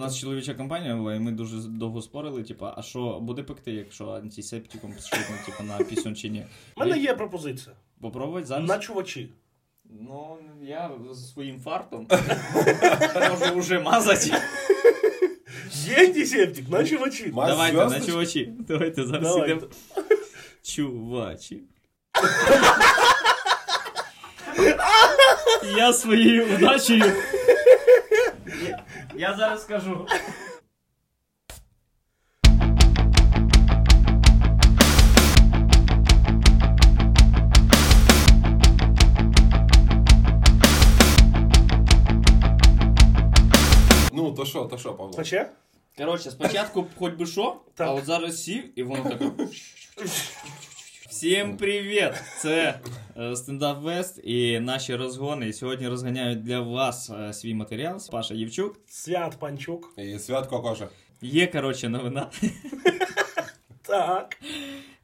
нас чоловіча компанія була, і ми дуже довго спорили, типа, а що буде пекти, якщо антисептиком шитно, типа, на пісюн чи ні? У мене є пропозиція. Попробувати зараз? На чувачі. Ну, я зі своїм фартом можу вже мазати. Є антисептик, на чувачі. Давайте, на чувачі. Давайте зараз ідемо. Чувачі. Я своєю удачею. Я, зараз скажу. Ну, то що, то що, Павло? Наче? Коротше, спочатку хоч би що, Так. а от зараз сів, і воно таке. Всім привіт! Це е, стендап Вест і наші розгони. І сьогодні розганяють для вас е, свій матеріал. Паша Євчук. Свят Панчук. І свят Кокоша. Є, коротше, новина. Так.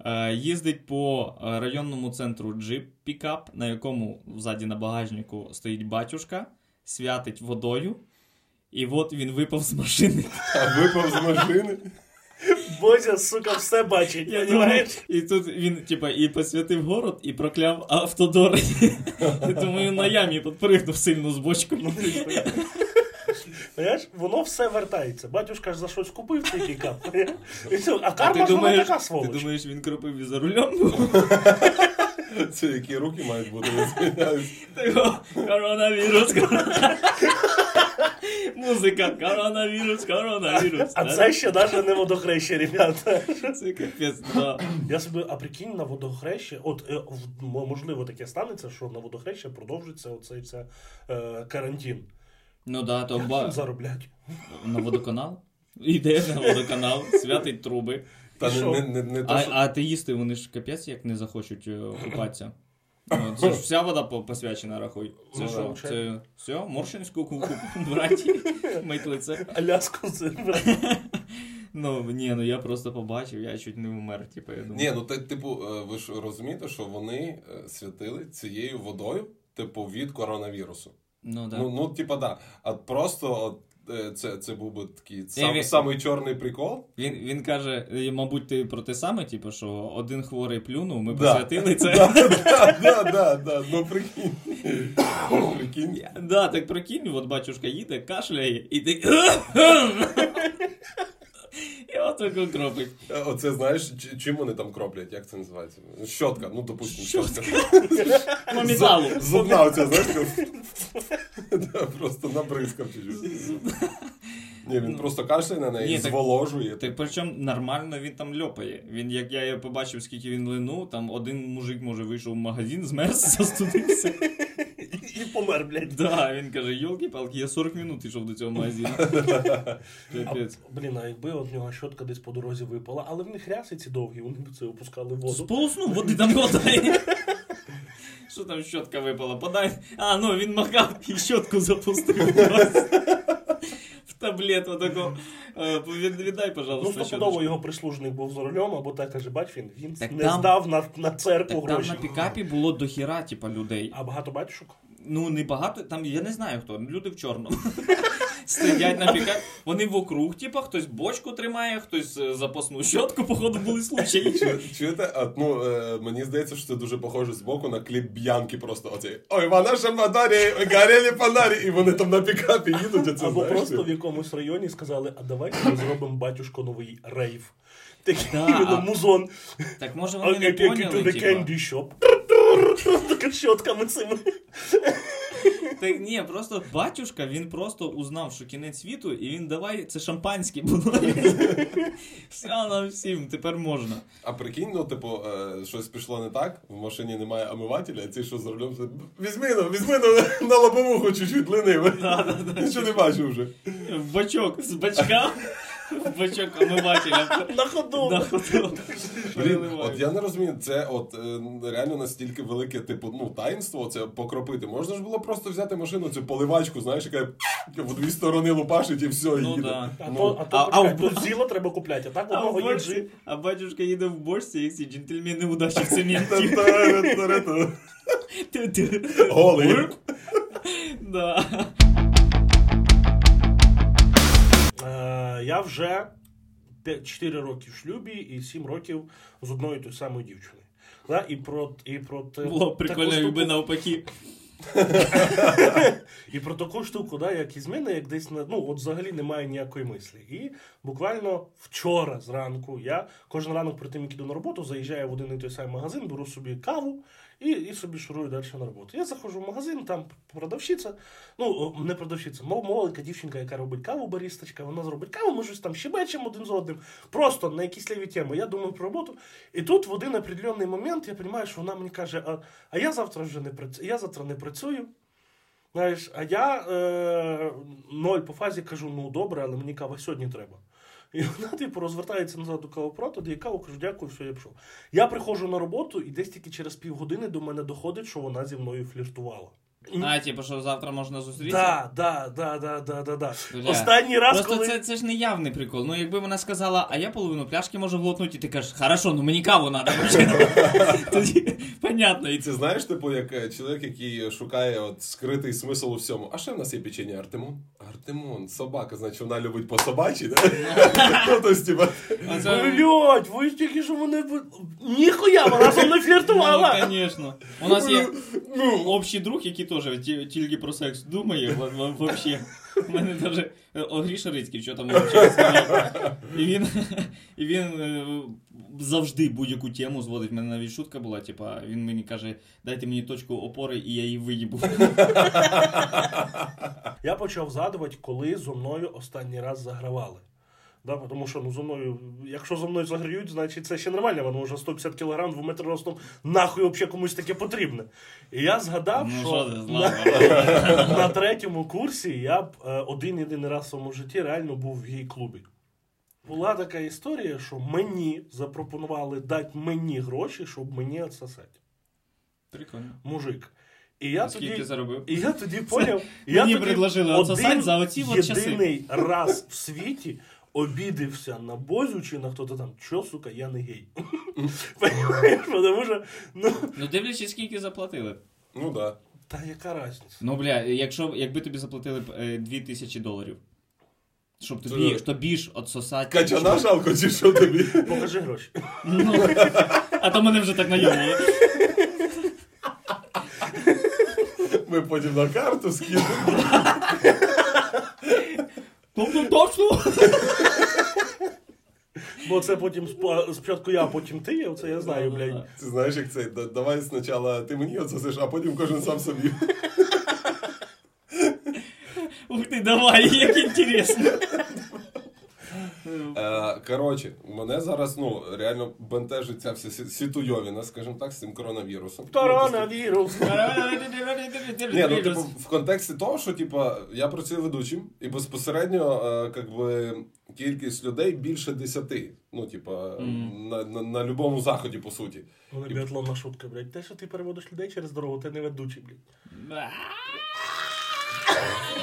Е, Їздить по е, районному центру джип пікап, на якому ззаді на багажнику стоїть батюшка, святить водою. І от він випав з машини. А випав з машини. Бозя, сука, все бачить. Я думав, і тут він, типа, і посвятив город, і прокляв автодор. Я думаю, на ямі підпригнув сильно з бочкою. Понимаєш? Воно все вертається. Батюшка ж за щось купив цей пікап. А карма ж вона така ти думаєш, він кропив і за рулем був? Це які руки мають бути. Коронавірус, Музика, коронавірус, коронавірус. А це ще навіть не водохреща, ребята. Це капець, да. Я собі, а прикинь на водохреща, от е, можливо таке станеться, що на водохреща продовжиться оцей це, е, карантин. Ну да, то ба... зароблять? на водоканал. Іде на водоканал, святить труби. Та не, не, не, не то, А, що... а атеїсти, вони ж капець як не захочуть е, купатися. Ну, Це ж вся вода посвячена, рахуй. Це Ну, що? Це все? Моршинську куку брати, мить лице. Аляску це. Ну ні, ну я просто побачив, я чуть не вмер, типу, я думаю. Ні, ну те, типу, е, ви ж розумієте, що вони е, святили цією водою, типу, від коронавірусу. Ну да. Ну, ну, типа, да. А просто от, це, це був би такий сам, він- самий чорний прикол. Він, він каже, е, мабуть, ти про те саме, типу, що один хворий плюнув, ми Да. посвятили це. Так, ну прикинь. Так прикинь, от батюшка їде, кашляє, і ти. Отако кропить. Е, Оце знаєш, чим вони там кроплять? Як це називається? Щотка, ну допустимо, щотка. По Зубна оця, знаєш, просто набризкав чуть-чуть. Ні, він просто кашляє на неї, Ні, зволожує. Так причому нормально він там льопає. Він, як я побачив, скільки він линув, там один мужик, може, вийшов в магазин, змерз, застудився. І помер, блядь. Да, він каже, йолки-палки, я 40 минут йшов до цього магазину. Блін, а якби от в нього щотка десь по дорозі випала, але в них ряси ці довгі, вони б це опускали в воду. Сполоснув, води там водай. Що там щотка випала? Подай. А, ну він махав і щотку запустив. В таблет отако. Е, від- Віддай, Ну, пожалуйста, стопудово його прислужник був за рулем, або так каже, бач, він, він Так не там- здав на, на церкву Так там на пікапі було дохіра, типа, людей. А багато батюшок? Ну, не багато, там я не знаю хто, люди в чорному. Сидять на пікапі. Вони вокруг, типа, хтось бочку тримає, хтось е, запасну щотку, походу, були случаї. Чу- Чуєте? А, ну, е, мені здається, що це дуже похоже з боку на кліп Б'янки просто оцей. Ой, в нашому моторі горели фонарі, і вони там на пікапі їдуть, оце Або знаєш. просто в якомусь районі сказали, а давайте ми зробимо батюшко новий рейв. Такий Да, а- музон. Так може А вони не поняли, типа. Така щотками цими. Так ні, просто батюшка, він просто узнав, що кінець світу, і він давай, це шампанське було. Все нам всім, тепер можна. А прикинь, ну, типу, е, щось пішло не так, в машині немає омивателя, а цей що за рулем, візьми ну, візьми ну, на лобовуху чуть-чуть линив. Нічого не бачу вже. В бачок, з бачка, в бачок омивателя. На ходу. На ходу. Блін, от я не розумію, це от е, реально настільки велике, типу, ну, таїнство це покропити. Можна ж було просто взяти машину, цю поливачку, знаєш, яка в дві сторони лупашить і все, і Ну їде. да. А Ну, то, а то а- а тут зіло треба купляти, а так А, одного є джип. а батюшка їде в бочці, як ці джентльмени удачі в цементі. Голий. Да. Я вже 4 роки в шлюбі і 7 років з одною тою самою дівчиною. Да? І про, і про Було б прикольно, якби штуку- навпаки. І про таку штуку, да, як із мене, як десь на ну от взагалі немає ніякої мислі. І буквально вчора зранку я кожен ранок перед тим, як іду на роботу, заїжджаю в один і той самий магазин, беру собі каву і, і собі шурую далі на роботу. Я заходжу в магазин, там продавщиця, ну не продавщиця, мол, маленька дівчинка, яка робить каву, барісточка, вона зробить каву, ми щось там щебечемо один з одним, просто на якісь ліві теми. Я думаю про роботу. І тут в один определенний момент я розумію, що вона мені каже: а, а я завтра вже не працюю, я завтра не працюю. Знаєш, а я е, ноль по фазі кажу, ну добре, але мені кава сьогодні треба. І вона, типу, розвертається назад до кавопроту, дає каву, кажу, дякую, все, я пішов. Я приходжу на роботу, і десь тільки через півгодини до мене доходить, що вона зі мною фліртувала. А, типу, що завтра можна зустрітися? Да, да, да, да, да, да, да. Бля. Останній раз, Просто коли... це, це ж не явний прикол. Ну, якби вона сказала, а я половину пляшки можу глотнути, і ти кажеш, хорошо, ну мені каву треба. Тоді понятно. І це знаєш, типу, як е, чоловік, який шукає от скритий смисл у всьому. А ще в нас є печення Артемон? Артемон, собака, значить вона любить по собачі, да? Ну, типа, Оце- Блять, ви ж тільки що мене... Ніхуя, вона зі мною фліртувала! Ну, звісно. У нас є ну, общий друг, який теж тільки про секс думає, в- в- У мене даже е, Гріша Рицький, що там. І він, і він е, завжди будь-яку тему зводить. У мене навіть шутка була, типа, він мені каже, дайте мені точку опори, і я її виїбу. Я почав згадувати, коли зо мною останній раз загравали. Да, тому що ну, зо мною, якщо зо мною заграють, значить це ще нормально, воно вже 150 кг, двометровий ростом, нахуй взагалі комусь таке потрібне. І я згадав, Ну, що на, на третьому курсі я б е, один єдиний раз в своєму житті реально був в гей-клубі. Була така історія, що мені запропонували дати мені гроші, щоб мені отсосати. Прикольно. Мужик. І я Скільки тоді, заробив? і я тоді поняв. я мені тоді предложили отсосать за оці часи. єдиний раз в світі обідився на Бозю чи на хто-то там. Чо, сука, я не гей. Понимаєш? Тому що, ну, Ну, дивлячись, скільки заплатили. ну да. та яка разниця? Ну, бля, якщо, якби тобі заплатили б, е, 2000 доларів. Щоб тобі, Це- тобі ж отсосати. Качана жалко, чи що тобі? Покажи гроші. Ну, а то мене вже так найомили. Ми потім на карту скинемо. Тобто точно? Бо це потім спочатку я, а потім ти, оце я знаю, блядь. Ти знаєш, як це? Да- Давай спочатку ти мені оцесиш, а потім кожен сам собі. Ух ти, давай, як інтересно. Е, Коротше, мене зараз ну реально бентежить ця вся сі- ситуйовіна, скажімо так, з цим коронавірусом. Коронавірус. Ні, ну типу, в контексті того, що типу, я працюю ведучим, і безпосередньо е, как би, кількість людей більше десяти. Ну, типу, Мгм. на, на, на любому заході, по суті. Ну, біатлонна шутка, блядь. Те, що ти переводиш людей через дорогу, ти не ведучий, блядь.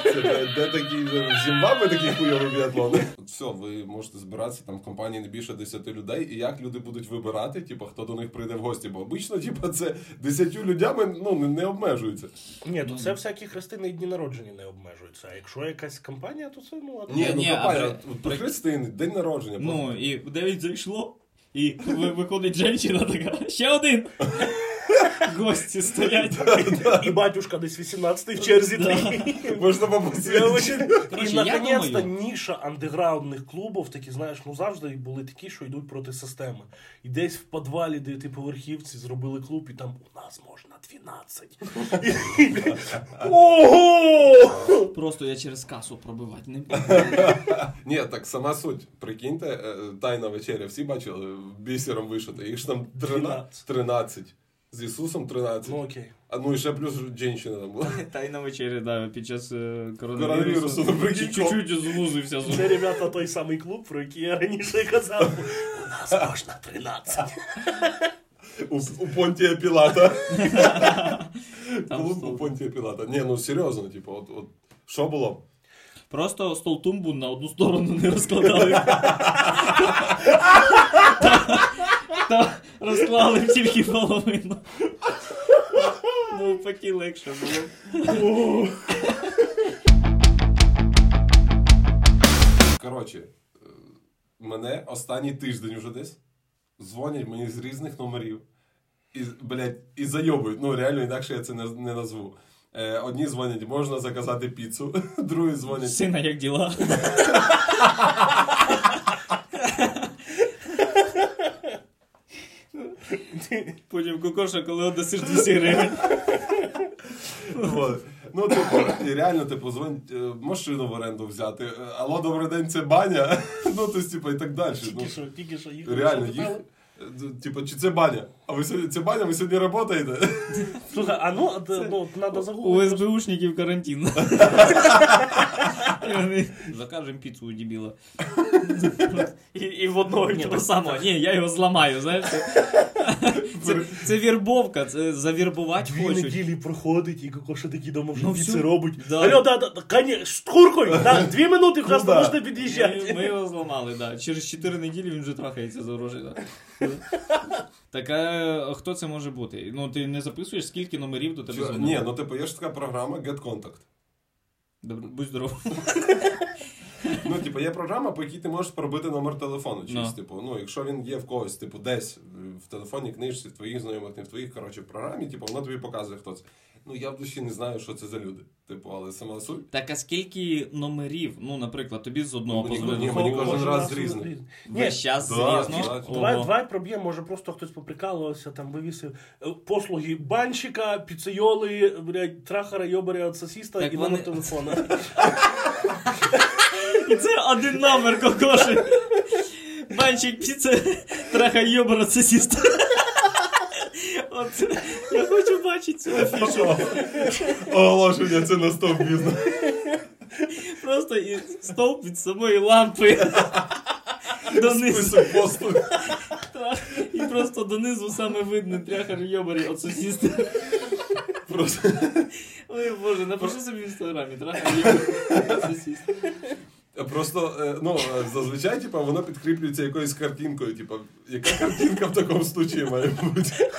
Це де, де такі в Зімбабве такі хуйові біатлони. Все, ви можете збиратися там в компанії не більше 10 людей, і як люди будуть вибирати, типу, хто до них прийде в гості. Бо обично, типу, це 10 людями ну, не, не обмежується. Ні, то це всякі хрестини і дні народження не обмежуються. А якщо якась компанія, то це ну ладно. Ні, ну ні, а компанія, при- от при Христини, день народження. Ну, і в 9 зайшло, і ви- виходить жінка така, ще один. Гості стоять. І батюшка десь 18-й в черзі. Можна Я попросити. І наконець-то ніша андеграундних клубів, такі, знаєш, ну завжди були такі, що йдуть проти системи. І десь в підвалі дев'ятиповерхівці зробили клуб, і там у нас можна 12. Ого! Просто я через касу пробивати не буду. Ні, так сама суть. Прикиньте, е, тайна вечеря, всі бачили, бісером вишити. Їх ж там 13. 13. З Ісусом 13. Ну окей. А ну і ще плюс жінка там була. Тайна вечеря, да, під час е, Коронавірусу, Чуть-чуть злузився. Це, ребята, той самий клуб, про який я раніше казав. У нас можна 13. У, у Понтія Пілата. Клуб у Понтія Пілата. Ні, ну серйозно, типу, от, от що було? Просто стол тумбу на одну сторону не розкладали. Розклали тільки половину. Ну, поки легше було. Коротше, мене останній тиждень вже десь дзвонять мені з різних номерів. І, блядь, і зайобують. Ну, реально, інакше я це не, не назву. Е, одні дзвонять, можна заказати піцу, другі дзвонять. Сина, як діла? Потім кокоша, коли одасиш 200 гривень. Вот. Ну, типу, і реально, типу, дзвонять, е, машину в оренду взяти. Алло, добрий день, це баня. Ну, то типу, і так далі. Ну, Тільки що, тільки що їхали. реально, їх. Типу, чи це баня? А ви сьогодні це баня, ви сьогодні працюєте? Слухай, а ну, от, ну треба загуглити. У СБУшників карантин. І Закажемо піцу у дебіла. І, і в одного того так само. Ні, я його зламаю, знаєш. Це, це, це вірбовка, це завірбувати Дві хочуть. неділі проходить, і Кокоша такі дома вже Ну, всю- робить. Да. Алло, да, да, да, коні, з куркою, да, дві минути, Ну, вкрасно да. можна під'їжджати. ми його зламали, да. Через 4 неділі він вже трахається за гроші. Да. Так а хто це може бути? Ну, ти не записуєш, скільки номерів до тебе Чи- Ні, ну типу, є ж така програма Get Contact. Добре, будь здоров. Ну, типу, є програма, по якій ти можеш пробити номер телефону. Чись, Ну. типу, ну, якщо він є в когось, типу, десь в телефонній книжці, в твоїх знайомих, не в твоїх, коротше, в програмі, типу, воно тобі показує, хто це. Ну, я в душі не знаю, що це за люди. Типу, але сама суть. Так а скільки номерів? Ну, наприклад, тобі з одного Ну, позвонили. ні, мені Кожен раз раз різний. Весь час, Да, звісно. Давай, давай проб'ємо, може просто хтось поприкалувався, там вивісив е, послуги банщика, піцейоли, блядь, трахара, йобаря, сосіста і вони- номер телефона. І це один номер кокоши. Банчик піца, траха йобара сосіста. От, я хочу бачити цю афішу. Оголошення, це на стоп бізнес. Просто і стовп від самої лампи. Донизу. І просто донизу саме видно тряхар йобарі от сосіста. Просто. Ой боже, напиши собі в інстаграмі, трахар йобарі от сосіста. Просто, е, ну, е, зазвичай, типу, воно підкріплюється якоюсь картинкою. Типу, яка картинка в такому случаї має бути?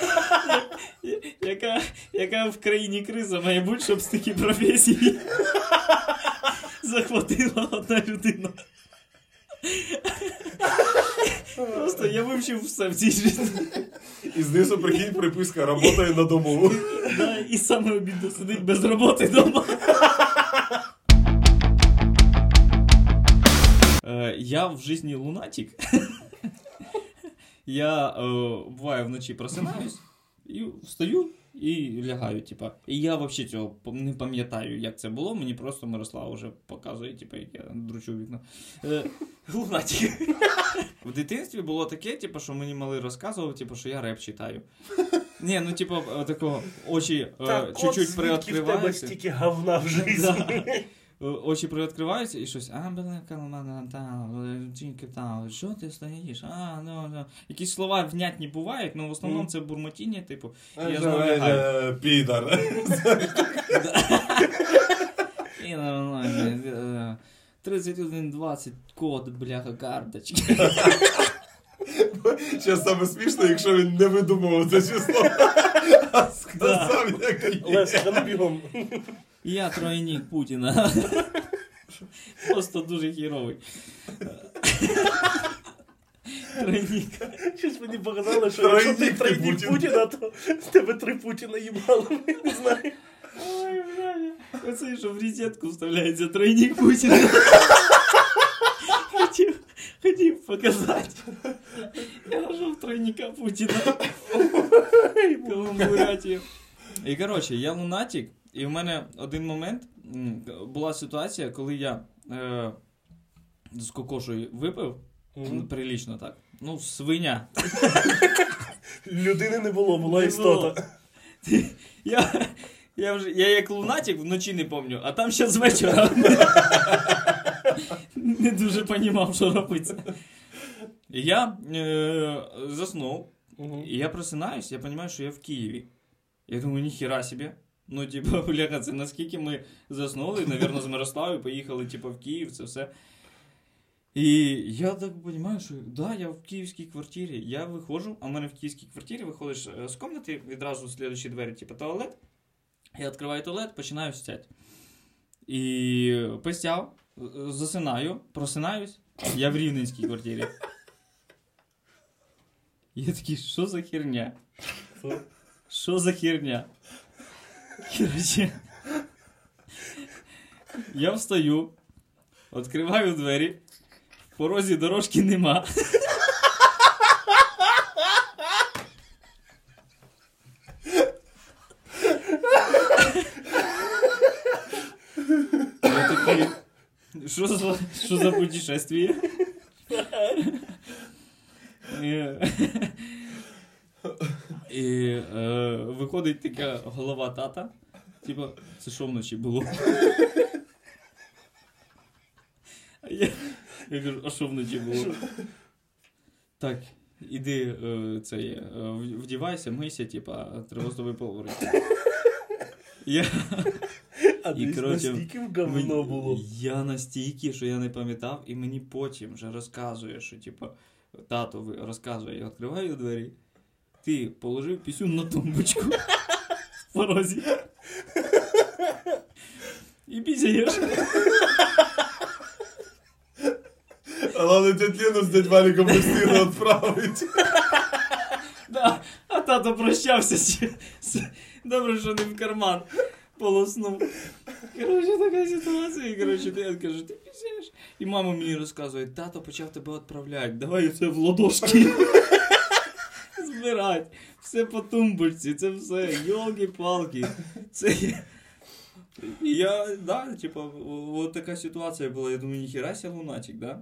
Яка, яка в країні криза має бути, щоб з такі професії захватила одна людина. Просто я вивчив все в цій житті. І знизу прикинь приписка «Работаю на дому. І саме обідно сидить без роботи вдома. Я в житті лунатик. Я е, буває вночі просинаюсь і встаю і лягаю, типа. І я взагалі цього не пам'ятаю, як це було. Мені просто Мирослав вже показує, типа, як я дручу вікно. Е, Лунатик. В дитинстві було таке, типу, що мені малий розказував, типу, що я реп читаю. Ні, ну типу, е, такого очі е, чуть-чуть приоткриваються. стільки говна в житті. Очі приоткриваються і щось, а, блин, там, що ти стоїш? А, ну, ну. Якісь слова внятні бувають, але в основному це бурмотіння, типу. Е, Я знову лягаю. Підар. І нормально. е, 3120 код, бляха, карточки. Ще саме смішно, якщо він не видумував це число, а як є. Ну бігом. Я тройник Путіна. Просто дуже хіровий. Тройник. Щось мені показали, що якщо ти Тройник ти тройник Путін. Путіна, то з тебе три Путіна їбали. Не знаю. Ой, бля. Оце, що в розетку вставляється тройник Путіна. Хотів, хотів показати. Я нашов тройника Путіна. Каламбурятів. І коротше, я лунатик, і в мене один момент була ситуація, коли я е, з кокошою випив. Мгм. Прилічно так. Ну, свиня. Людини не було, була Не істота. Я, я, вже, я як лунатик вночі не пам'ятаю, а там ще з вечора. не дуже розумів, що робиться. Я е, заснув, Мгм. і я просинаюсь, я розумію, що я в Києві. Я думаю, ніхіра собі. Ну, типу, бляха, це наскільки ми заснули, навірно, з Мирославою поїхали, типу, в Київ, це все. І я так розумію, що да, я в київській квартирі. Я виходжу, а в мене в київській квартирі виходиш е, з кімнати, відразу слідчі двері, типу туалет. Я відкриваю туалет, починаю стять. І постяв, е, засинаю, просинаюсь, Я в рівненській квартирі. Я такий, що за херня? Що за херня? Короче, я встаю, відкриваю двері, в порозі дорожки нема. Такий, що за, що за путешествие? І, і е, виходить така голова тата. Типа, це що вночі було? А я, я кажу, а що вночі було? Так, іди е, цей, е, вдівайся, мийся, типа, з тобою. Я, А І, коротше, настільки в говно було. Я настільки, що я не пам'ятав, і мені потім вже розказує, що типу, тато розказує, я відкриваю двері. Ти положив пісюн на тумбочку в порозі. І пісяєш. Але дядь Ліну з дядь Валіком постійно відправить. Да. А тато прощався з, з... Добре, що не в карман полоснув. Коротше, така ситуація. І коротше, я кажу, ти пісяєш. І мама мені розказує, тато почав тебе відправляти, давай це в ладошки. Збирать. Все по тумбочці, це все. Йолки-палки. Це. І я, да, типа, о- от така ситуація була. Я думаю, ніхіра ся лунатик, да?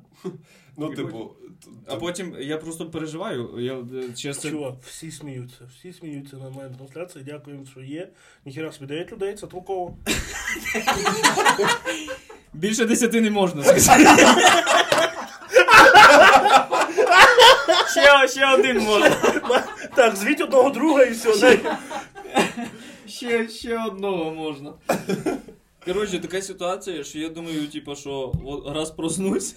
Ну, І типу, т- А потім я просто переживаю. Я е, чесно. Чувак, всі сміються, всі сміються на моїй трансляції. Дякуємо, що є. Ніхіра собі 9 людей, це толково. Більше десяти не можна сказати. ще, ще один можна. Так, звіть одного друга і все. Ще, ще одного можна. Коротше, така ситуація, що я думаю, типу, що от раз проснусь,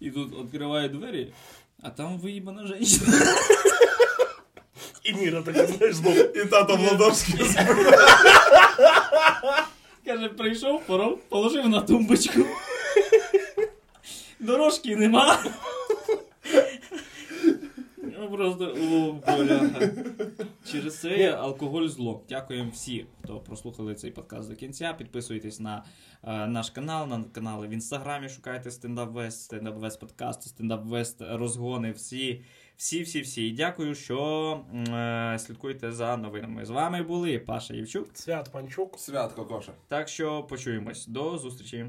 і тут відкриваю двері, а там виїбана жінка. І Міра така, знаєш, знову. і тато Владовський. Каже, прийшов, поров, положив на тумбочку. Дорожки нема. Ну, Просто о, бляха. Через це алкоголь зло. Дякуємо всім, хто прослухали цей подкаст до кінця. Підписуйтесь на е, наш канал, на канали в інстаграмі. Шукайте стендап Вест, стендап Вест подкасти, стендап Вест розгони. Всі, всі, всі, всі. І дякую, що е, слідкуєте за новинами. З вами були Паша Євчук. Свят Панчук. Святко, Коша. Так що почуємось. До зустрічі.